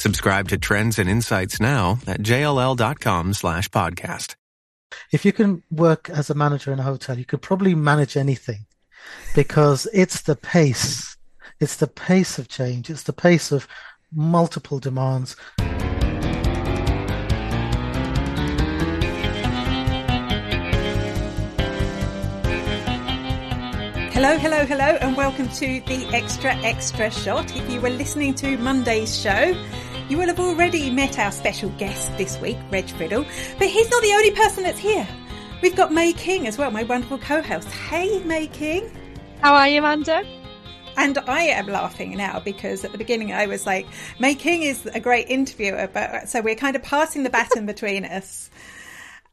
Subscribe to Trends and Insights now at jll.com slash podcast. If you can work as a manager in a hotel, you could probably manage anything because it's the pace. It's the pace of change. It's the pace of multiple demands. Hello, hello, hello, and welcome to the Extra Extra Shot. If you were listening to Monday's show, you will have already met our special guest this week, Reg Friddle, but he's not the only person that's here. We've got May King as well, my wonderful co host. Hey, May King. How are you, Amanda? And I am laughing now because at the beginning I was like, May King is a great interviewer, but so we're kind of passing the baton between us.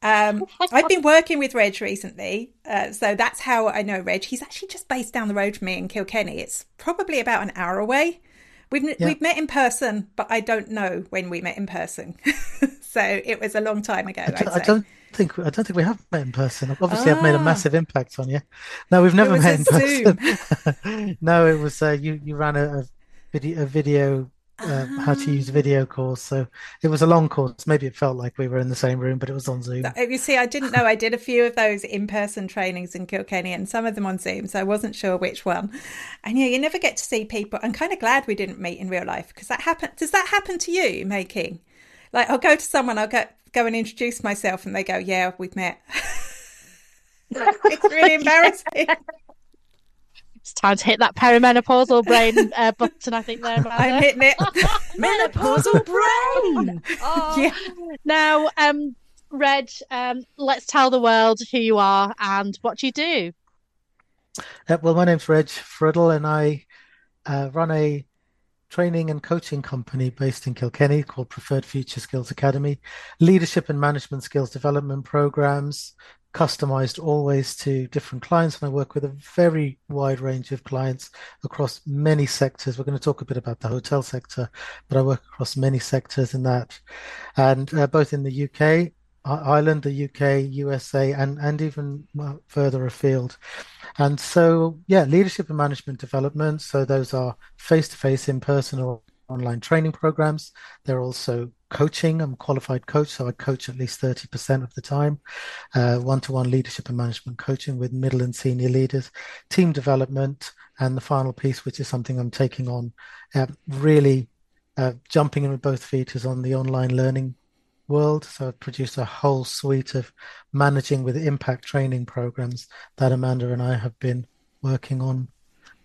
Um, I've been working with Reg recently, uh, so that's how I know Reg. He's actually just based down the road from me in Kilkenny. It's probably about an hour away. We've yeah. we've met in person, but I don't know when we met in person. so it was a long time ago. I, I don't think I don't think we have met in person. Obviously, ah. I've made a ah. massive impact on you. No, we've never met in person. no, it was uh, you. You ran a, a video a video uh, how to use video calls. So it was a long course. Maybe it felt like we were in the same room, but it was on Zoom. You see, I didn't know. I did a few of those in-person trainings in Kilkenny, and some of them on Zoom. So I wasn't sure which one. And yeah, you never get to see people. I'm kind of glad we didn't meet in real life because that happened. Does that happen to you, making? Like I'll go to someone, I'll go go and introduce myself, and they go, "Yeah, we've met." it's really embarrassing. It's time to hit that perimenopausal brain uh, button, I think, there. I'm hitting it. Menopausal brain. Oh. Yeah. Now, um, Reg, um, let's tell the world who you are and what you do. Uh, well, my name's Reg Friddle, and I uh, run a training and coaching company based in Kilkenny called Preferred Future Skills Academy, leadership and management skills development programs, customized always to different clients. And I work with a very wide range of clients across many sectors. We're going to talk a bit about the hotel sector, but I work across many sectors in that. And uh, both in the UK, Ireland, the UK, USA, and, and even further afield. And so, yeah, leadership and management development. So those are face to face, in person, or online training programs. They're also coaching. I'm a qualified coach, so I coach at least 30% of the time. One to one leadership and management coaching with middle and senior leaders, team development, and the final piece, which is something I'm taking on, uh, really uh, jumping in with both feet, is on the online learning world. So I've produced a whole suite of managing with impact training programs that Amanda and I have been working on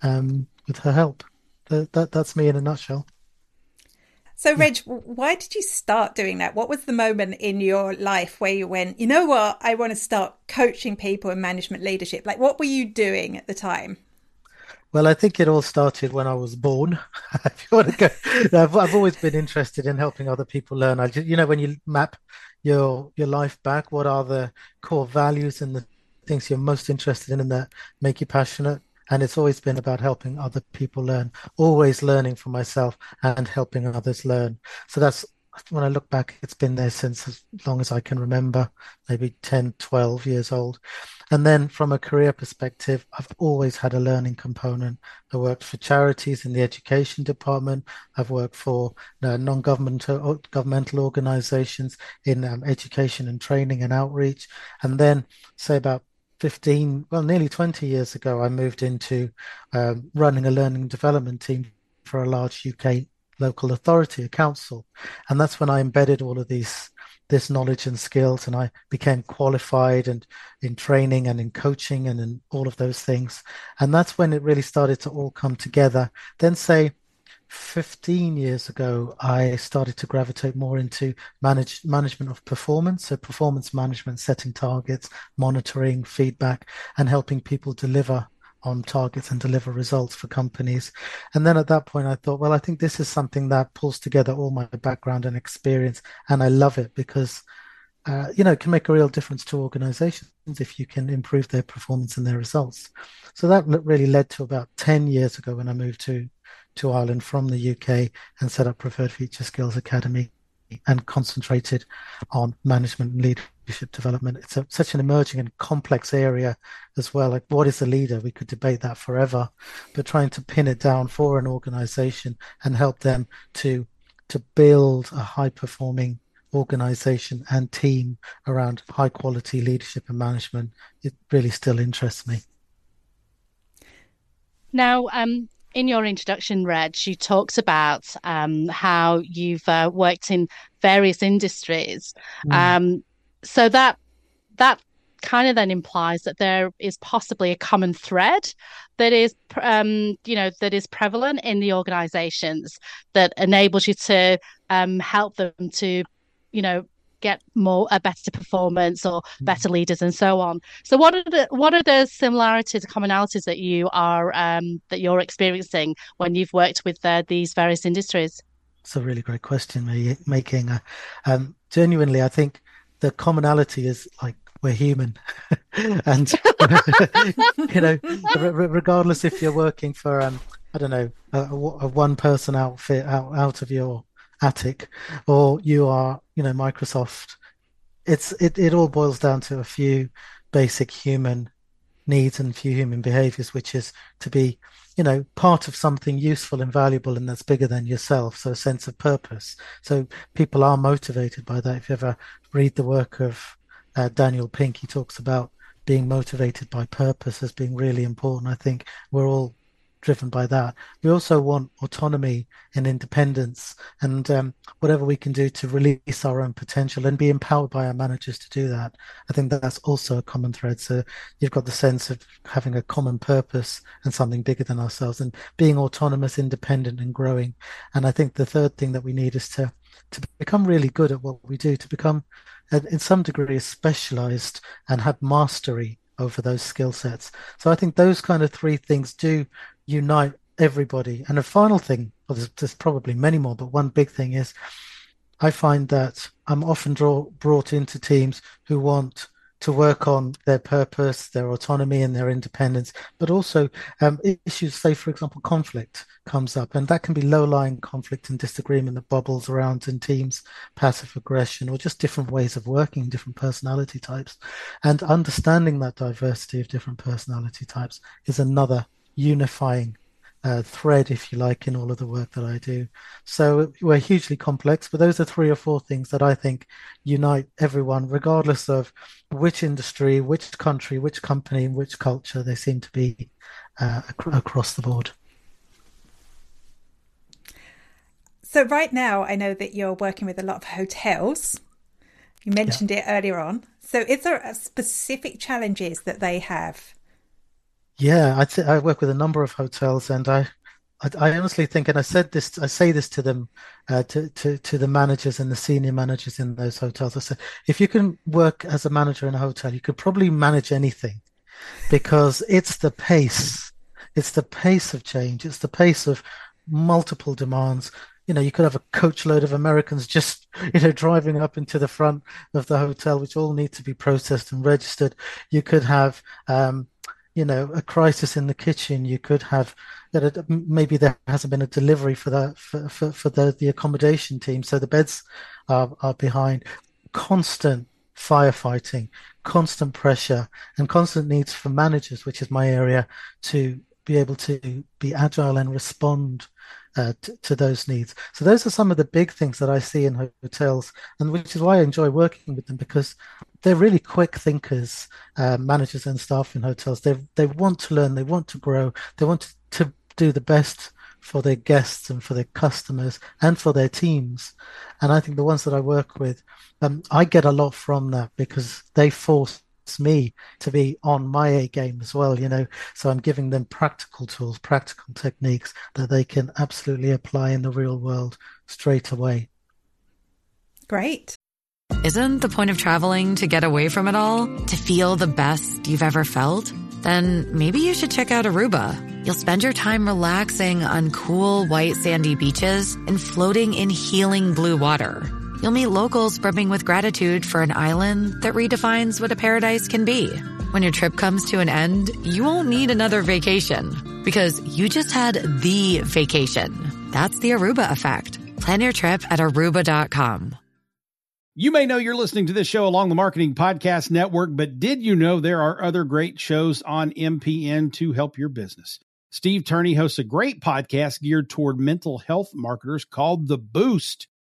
um, with her help. That, that, that's me in a nutshell. So, Reg, why did you start doing that? What was the moment in your life where you went, you know what, I want to start coaching people in management leadership? Like, what were you doing at the time? Well, I think it all started when I was born. if you want to go, I've, I've always been interested in helping other people learn. I just, you know, when you map your your life back, what are the core values and the things you're most interested in and that make you passionate? And it's always been about helping other people learn always learning for myself and helping others learn so that's when I look back, it's been there since as long as I can remember, maybe 10, 12 years old. And then from a career perspective, I've always had a learning component. I worked for charities in the education department. I've worked for uh, non-governmental governmental organizations in um, education and training and outreach. And then say about 15, well, nearly 20 years ago, I moved into um, running a learning development team for a large UK local authority, a council. And that's when I embedded all of these this knowledge and skills and I became qualified and in training and in coaching and in all of those things. And that's when it really started to all come together. Then say 15 years ago, I started to gravitate more into manage, management of performance. So performance management, setting targets, monitoring, feedback, and helping people deliver on targets and deliver results for companies. And then at that point, I thought, well, I think this is something that pulls together all my background and experience. And I love it because, uh, you know, it can make a real difference to organizations if you can improve their performance and their results. So that really led to about 10 years ago when I moved to, to Ireland from the UK and set up Preferred Future Skills Academy and concentrated on management and leadership development. It's a, such an emerging and complex area as well. Like, what is a leader? We could debate that forever, but trying to pin it down for an organization and help them to to build a high performing organization and team around high quality leadership and management, it really still interests me. Now, um, in your introduction, Reg, you talked about um, how you've uh, worked in various industries. Mm. Um, so that that kind of then implies that there is possibly a common thread that is, um, you know, that is prevalent in the organisations that enables you to um, help them to, you know, get more a better performance or mm. better leaders and so on. So what are the what are the similarities, commonalities that you are um, that you're experiencing when you've worked with uh, these various industries? It's a really great question, making. Uh, um, genuinely, I think the commonality is like we're human, and you know, regardless if you're working for um, I don't know a, a one person outfit out out of your attic or you are you know microsoft. It's it, it all boils down to a few basic human needs and few human behaviors which is to be you know part of something useful and valuable and that's bigger than yourself. So a sense of purpose. So people are motivated by that. If you ever read the work of uh, daniel pink he talks about being motivated by purpose as being really important. I think we're all driven by that. We also want autonomy and independence and um, whatever we can do to release our own potential and be empowered by our managers to do that. I think that's also a common thread. So you've got the sense of having a common purpose and something bigger than ourselves and being autonomous, independent and growing. And I think the third thing that we need is to to become really good at what we do, to become uh, in some degree specialized and have mastery over those skill sets. So I think those kind of three things do unite everybody. And a final thing, well, there's, there's, probably many more, but one big thing is I find that I'm often draw, brought into teams who want to work on their purpose, their autonomy, and their independence, but also um, issues, say, for example, conflict comes up, and that can be low lying conflict and disagreement that bubbles around in teams, passive aggression, or just different ways of working, different personality types. And understanding that diversity of different personality types is another unifying uh, thread, if you like, in all of the work that I do. So we're hugely complex, but those are three or four things that I think unite everyone, regardless of which industry, which country, which company, which culture. They seem to be uh, ac- across the board. So right now, I know that you're working with a lot of hotels. You mentioned yeah. it earlier on. So, is there specific challenges that they have? Yeah, I, th- I work with a number of hotels, and I, I, I, honestly think, and I said this, I say this to them, uh, to, to to the managers and the senior managers in those hotels. I said, if you can work as a manager in a hotel, you could probably manage anything, because it's the pace, it's the pace of change, it's the pace of multiple demands. You know, you could have a coachload of Americans just, you know, driving up into the front of the hotel, which all need to be processed and registered. You could have um, you know, a crisis in the kitchen. You could have that maybe there hasn't been a delivery for that for, for, for the, the accommodation team. So the beds are, are behind. Constant firefighting, constant pressure, and constant needs for managers, which is my area, to be able to be agile and respond uh, to, to, those needs. So those are some of the big things that I see in hotels, and which is why I enjoy working with them because they're really quick thinkers, uh, managers and staff in hotels. They they want to learn, they want to grow, they want to, to do the best for their guests and for their customers and for their teams. And I think the ones that I work with, um, I get a lot from that because they force me to be on my A game as well, you know. So I'm giving them practical tools, practical techniques that they can absolutely apply in the real world straight away. Great. Isn't the point of traveling to get away from it all? To feel the best you've ever felt? Then maybe you should check out Aruba. You'll spend your time relaxing on cool, white, sandy beaches and floating in healing blue water. You'll meet locals brimming with gratitude for an island that redefines what a paradise can be. When your trip comes to an end, you won't need another vacation because you just had the vacation. That's the Aruba effect. Plan your trip at aruba.com. You may know you're listening to this show along the Marketing Podcast Network, but did you know there are other great shows on MPN to help your business? Steve Turney hosts a great podcast geared toward mental health marketers called The Boost.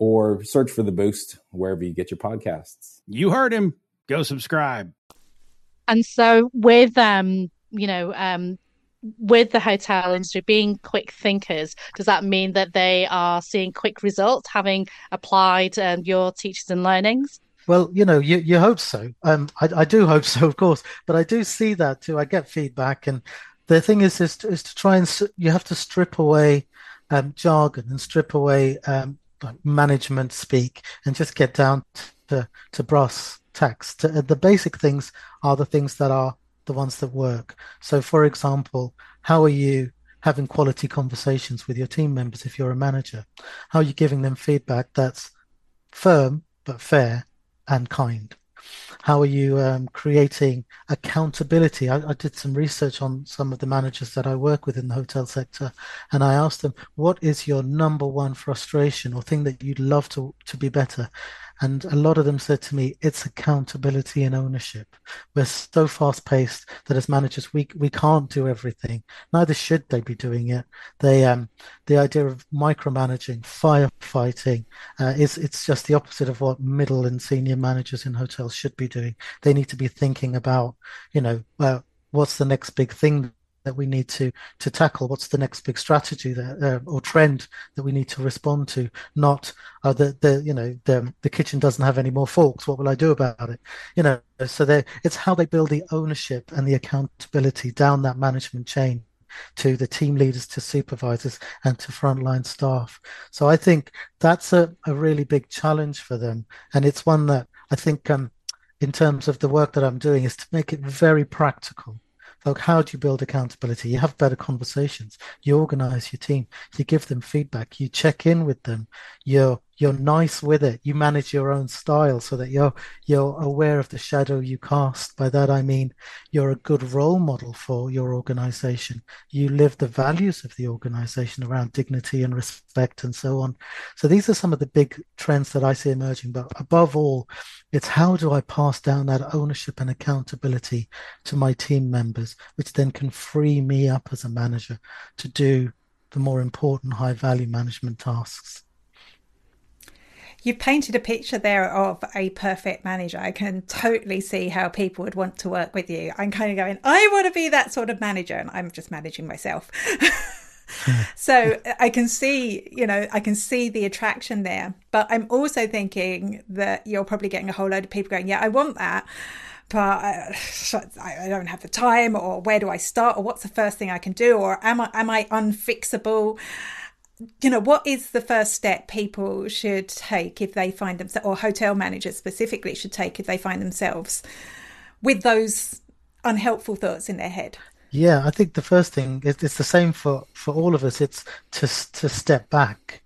or search for The Boost wherever you get your podcasts. You heard him. Go subscribe. And so with, um, you know, um, with the hotel industry being quick thinkers, does that mean that they are seeing quick results having applied um, your teachers and learnings? Well, you know, you, you hope so. Um, I, I do hope so, of course, but I do see that too. I get feedback, and the thing is, is to, is to try and you have to strip away um, jargon and strip away um, management speak and just get down to to brass tacks. To, the basic things are the things that are the ones that work. So, for example, how are you having quality conversations with your team members if you're a manager? How are you giving them feedback that's firm but fair and kind? How are you um, creating accountability? I, I, did some research on some of the managers that I work with in the hotel sector, and I asked them, "What is your number one frustration or thing that you'd love to to be better?" And a lot of them said to me, it's accountability and ownership. We're so fast paced that as managers, we, we can't do everything. Neither should they be doing it. They, um, the idea of micromanaging, firefighting, uh, is, it's just the opposite of what middle and senior managers in hotels should be doing. They need to be thinking about, you know, well, what's the next big thing that we need to to tackle? What's the next big strategy that uh, or trend that we need to respond to? Not uh, the the you know the the kitchen doesn't have any more forks. What will I do about it? You know, so they it's how they build the ownership and the accountability down that management chain to the team leaders, to supervisors, and to frontline staff. So I think that's a, a really big challenge for them, and it's one that I think um, in terms of the work that I'm doing is to make it very practical like, how do you build accountability? You have better conversations. You organize your team. You give them feedback. You check in with them. You're you're nice with it. You manage your own style so that you're you're aware of the shadow you cast. By that I mean you're a good role model for your organization. You live the values of the organization around dignity and respect and so on. So these are some of the big trends that I see emerging. But above all, it's how do I pass down that ownership and accountability to my team members, which then can free me up as a manager to do the more important high value management tasks. You've painted a picture there of a perfect manager. I can totally see how people would want to work with you. I'm kind of going, I want to be that sort of manager, and I'm just managing myself. so I can see, you know, I can see the attraction there. But I'm also thinking that you're probably getting a whole load of people going, yeah, I want that. but I, I don't have the time, or where do I start, or what's the first thing I can do, or am I am I unfixable? You know, what is the first step people should take if they find themselves, or hotel managers specifically should take if they find themselves with those unhelpful thoughts in their head? Yeah, I think the first thing is it's the same for for all of us. It's to to step back.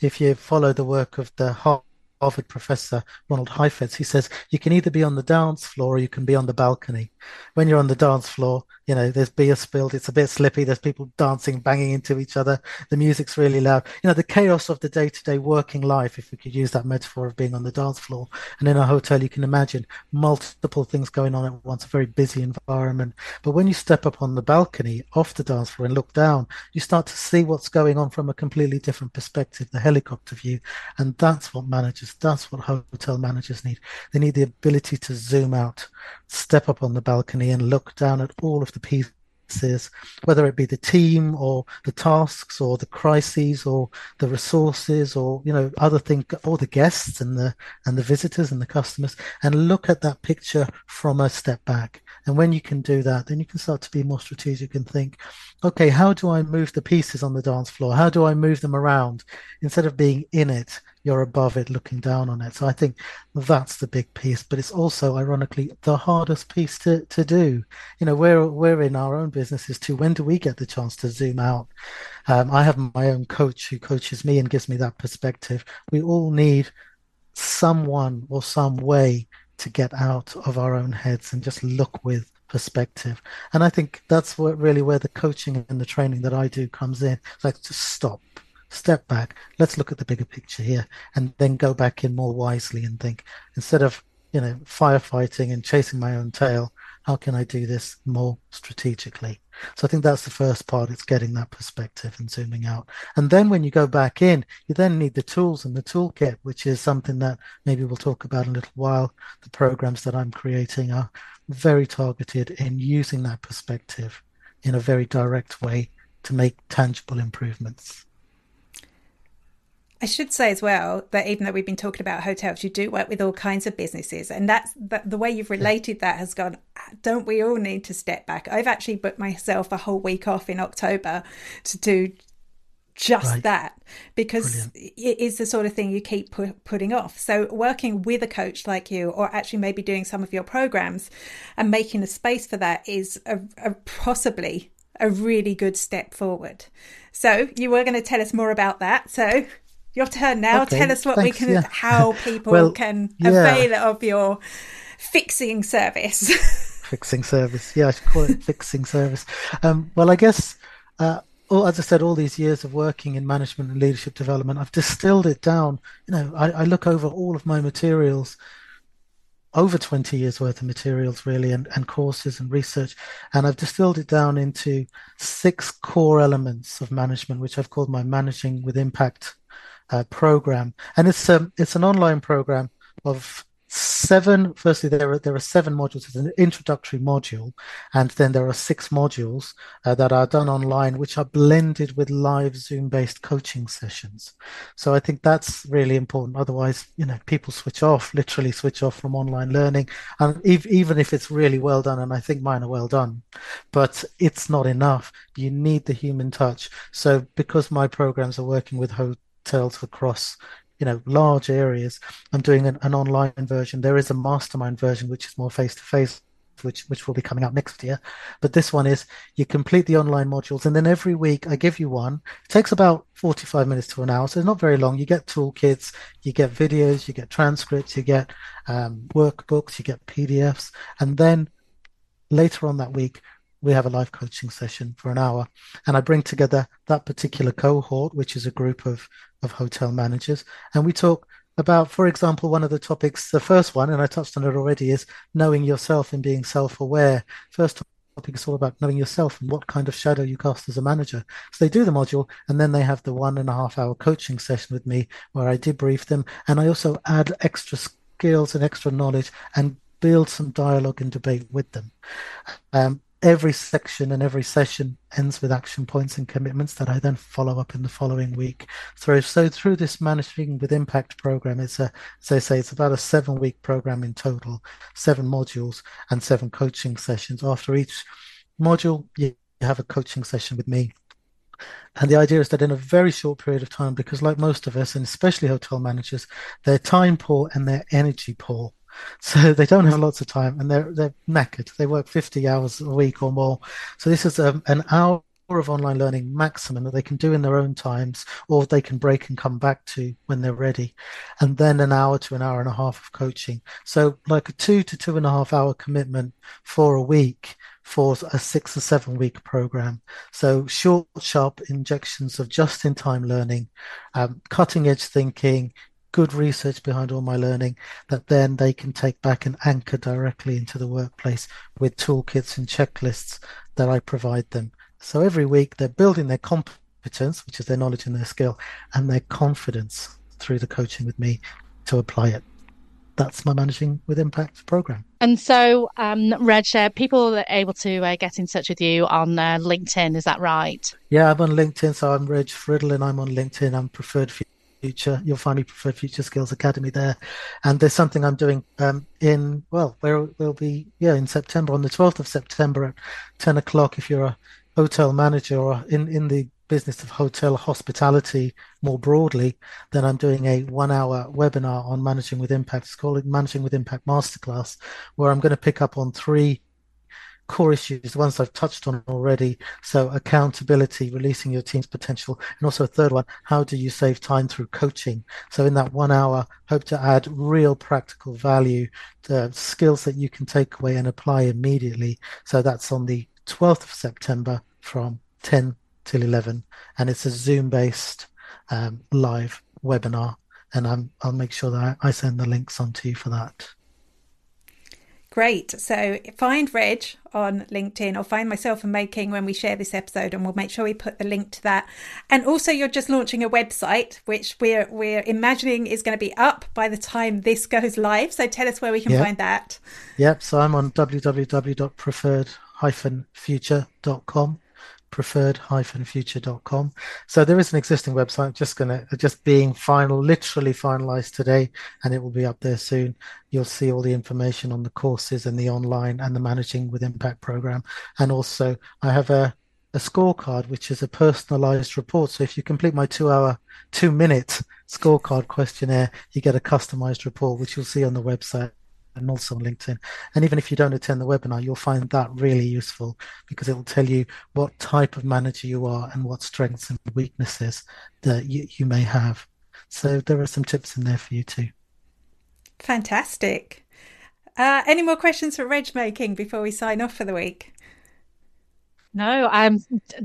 If you follow the work of the Harvard professor Ronald Heifetz, he says you can either be on the dance floor or you can be on the balcony. When you're on the dance floor, you know there's beer spilled, it's a bit slippy, there's people dancing, banging into each other, the music's really loud. You know the chaos of the day-to-day working life, if we could use that metaphor of being on the dance floor. And in a hotel, you can imagine multiple things going on at once, a very busy environment. But when you step up on the balcony off the dance floor and look down, you start to see what's going on from a completely different perspective, the helicopter view, and that's what managers that's what hotel managers need. They need the ability to zoom out, step up on the balcony, and look down at all of the pieces, whether it be the team or the tasks or the crises or the resources or you know other things, or the guests and the and the visitors and the customers, and look at that picture from a step back. And when you can do that, then you can start to be more strategic and think, okay, how do I move the pieces on the dance floor? How do I move them around? Instead of being in it? you're above it looking down on it. So i think that's the big piece but it's also ironically the hardest piece to, to do. You know we're we're in our own businesses too. When do we get the chance to zoom out? Um, i have my own coach who coaches me and gives me that perspective. We all need someone or some way to get out of our own heads and just look with perspective. And i think that's what really where the coaching and the training that i do comes in. It's like to stop step back, let's look at the bigger picture here, and then go back in more wisely and think. Instead of you know firefighting and chasing my own tail, how can I do this more strategically? So I think that's the first part. It's getting that perspective and zooming out. And then when you go back in, you then need the tools and the toolkit, which is something that maybe we'll talk about in a little while. The programs that I'm creating are very targeted in using that perspective in a very direct way to make tangible improvements. I should say as well that even though we've been talking about hotels, you do work with all kinds of businesses, and that's that, the way you've related that has gone. Don't we all need to step back? I've actually booked myself a whole week off in October to do just right. that because Brilliant. it is the sort of thing you keep pu- putting off. So, working with a coach like you, or actually maybe doing some of your programs and making a space for that is a, a possibly a really good step forward. So, you were going to tell us more about that. So, your turn now. Okay, Tell us what thanks, we can, yeah. how people well, can yeah. avail of your fixing service. fixing service, yeah, I should call it fixing service. Um, well, I guess, uh, all, as I said, all these years of working in management and leadership development, I've distilled it down. You know, I, I look over all of my materials over 20 years worth of materials really and, and courses and research and i've distilled it down into six core elements of management which i've called my managing with impact uh, program, and it's um, it's an online program of seven. Firstly, there are there are seven modules. It's an introductory module, and then there are six modules uh, that are done online, which are blended with live Zoom-based coaching sessions. So I think that's really important. Otherwise, you know, people switch off, literally switch off from online learning, and if, even if it's really well done, and I think mine are well done, but it's not enough. You need the human touch. So because my programs are working with hotels across you know large areas. I'm doing an, an online version. There is a mastermind version which is more face to face which which will be coming out next year. But this one is you complete the online modules, and then every week I give you one. It takes about forty five minutes to an hour, so it's not very long. You get toolkits, you get videos, you get transcripts, you get um, workbooks, you get PDFs, and then later on that week we have a live coaching session for an hour and i bring together that particular cohort which is a group of of hotel managers and we talk about for example one of the topics the first one and i touched on it already is knowing yourself and being self-aware. First topic is all about knowing yourself and what kind of shadow you cast as a manager. So they do the module and then they have the one and a half hour coaching session with me where i debrief them and i also add extra skills and extra knowledge and build some dialogue and debate with them. Um, every section and every session ends with action points and commitments that I then follow up in the following week. Through so through this managing with impact program, it's a as I say, it's about a seven week program in total, seven modules and seven coaching sessions. After each module, you have a coaching session with me. And the idea is that in a very short period of time, because like most of us, and especially hotel managers, they're time poor and they're energy poor. So they don't have lots of time and they're they're knackered. They work 50 hours a week or more. So this is a, um, an hour of online learning maximum that they can do in their own times or they can break and come back to when they're ready and then an hour to an hour and a half of coaching so like a two to two and a half hour commitment for a week for a six or seven week program so short sharp injections of just in time learning um, cutting edge thinking good research behind all my learning that then they can take back and anchor directly into the workplace with toolkits and checklists that I provide them. So every week they're building their competence, which is their knowledge and their skill, and their confidence through the coaching with me to apply it. That's my Managing with Impact program. And so, um, Reg, uh, people are able to uh, get in touch with you on uh, LinkedIn, is that right? Yeah, I'm on LinkedIn. So I'm Reg Friddle and I'm on LinkedIn. I'm preferred future. You'll find me preferred future skills academy there. And there's something I'm doing um, in well, where we'll be yeah in September on the 12th of September at 10 o'clock. If you're a hotel manager or in in the business of hotel hospitality more broadly, then I'm doing a one hour webinar on managing with impact. It's called Managing with Impact Masterclass, where I'm going to pick up on three core issues, the ones I've touched on already. So accountability, releasing your team's potential, and also a third one, how do you save time through coaching? So in that one hour, hope to add real practical value, to skills that you can take away and apply immediately. So that's on the 12th of September from 10 till 11, and it's a Zoom based um, live webinar. And I'm, I'll make sure that I send the links on to you for that. Great. So find Reg on LinkedIn or find myself and Making when we share this episode, and we'll make sure we put the link to that. And also, you're just launching a website, which we're we're imagining is going to be up by the time this goes live. So tell us where we can yep. find that. Yep. So I'm on www.preferred-future.com preferred-future.com. So there is an existing website just gonna just being final, literally finalized today, and it will be up there soon. You'll see all the information on the courses and the online and the managing with impact program. And also I have a a scorecard which is a personalized report. So if you complete my two hour, two minute scorecard questionnaire, you get a customized report, which you'll see on the website and also on LinkedIn. And even if you don't attend the webinar, you'll find that really useful because it will tell you what type of manager you are and what strengths and weaknesses that you, you may have. So there are some tips in there for you too. Fantastic. Uh, any more questions for Reg Making before we sign off for the week? No, I um,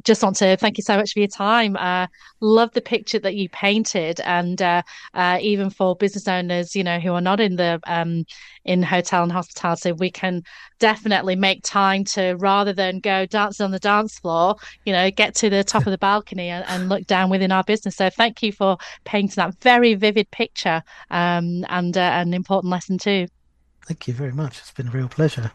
just want to thank you so much for your time. Uh, love the picture that you painted, and uh, uh, even for business owners, you know, who are not in the um, in hotel and hospitality, we can definitely make time to rather than go dancing on the dance floor, you know, get to the top of the balcony and, and look down within our business. So, thank you for painting that very vivid picture um, and uh, an important lesson too. Thank you very much. It's been a real pleasure.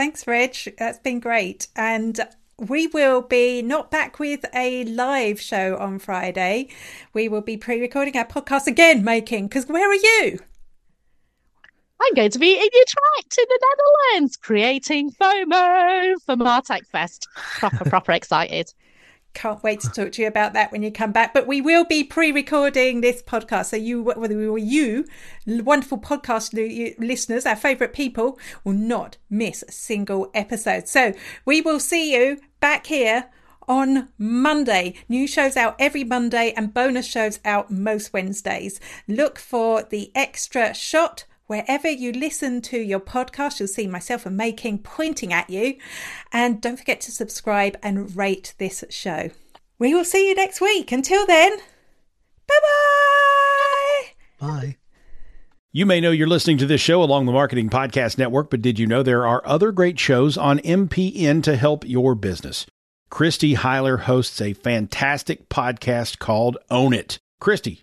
Thanks, Reg. That's been great. And we will be not back with a live show on Friday. We will be pre recording our podcast again, making, because where are you? I'm going to be in Utrecht in the Netherlands, creating FOMO for Martech Fest. Proper, proper excited. Can't wait to talk to you about that when you come back. But we will be pre-recording this podcast, so you, whether we were you, wonderful podcast listeners, our favourite people, will not miss a single episode. So we will see you back here on Monday. New shows out every Monday and bonus shows out most Wednesdays. Look for the extra shot Wherever you listen to your podcast, you'll see myself and Making pointing at you. And don't forget to subscribe and rate this show. We will see you next week. Until then, bye bye. Bye. You may know you're listening to this show along the Marketing Podcast Network, but did you know there are other great shows on MPN to help your business? Christy Heiler hosts a fantastic podcast called Own It. Christy,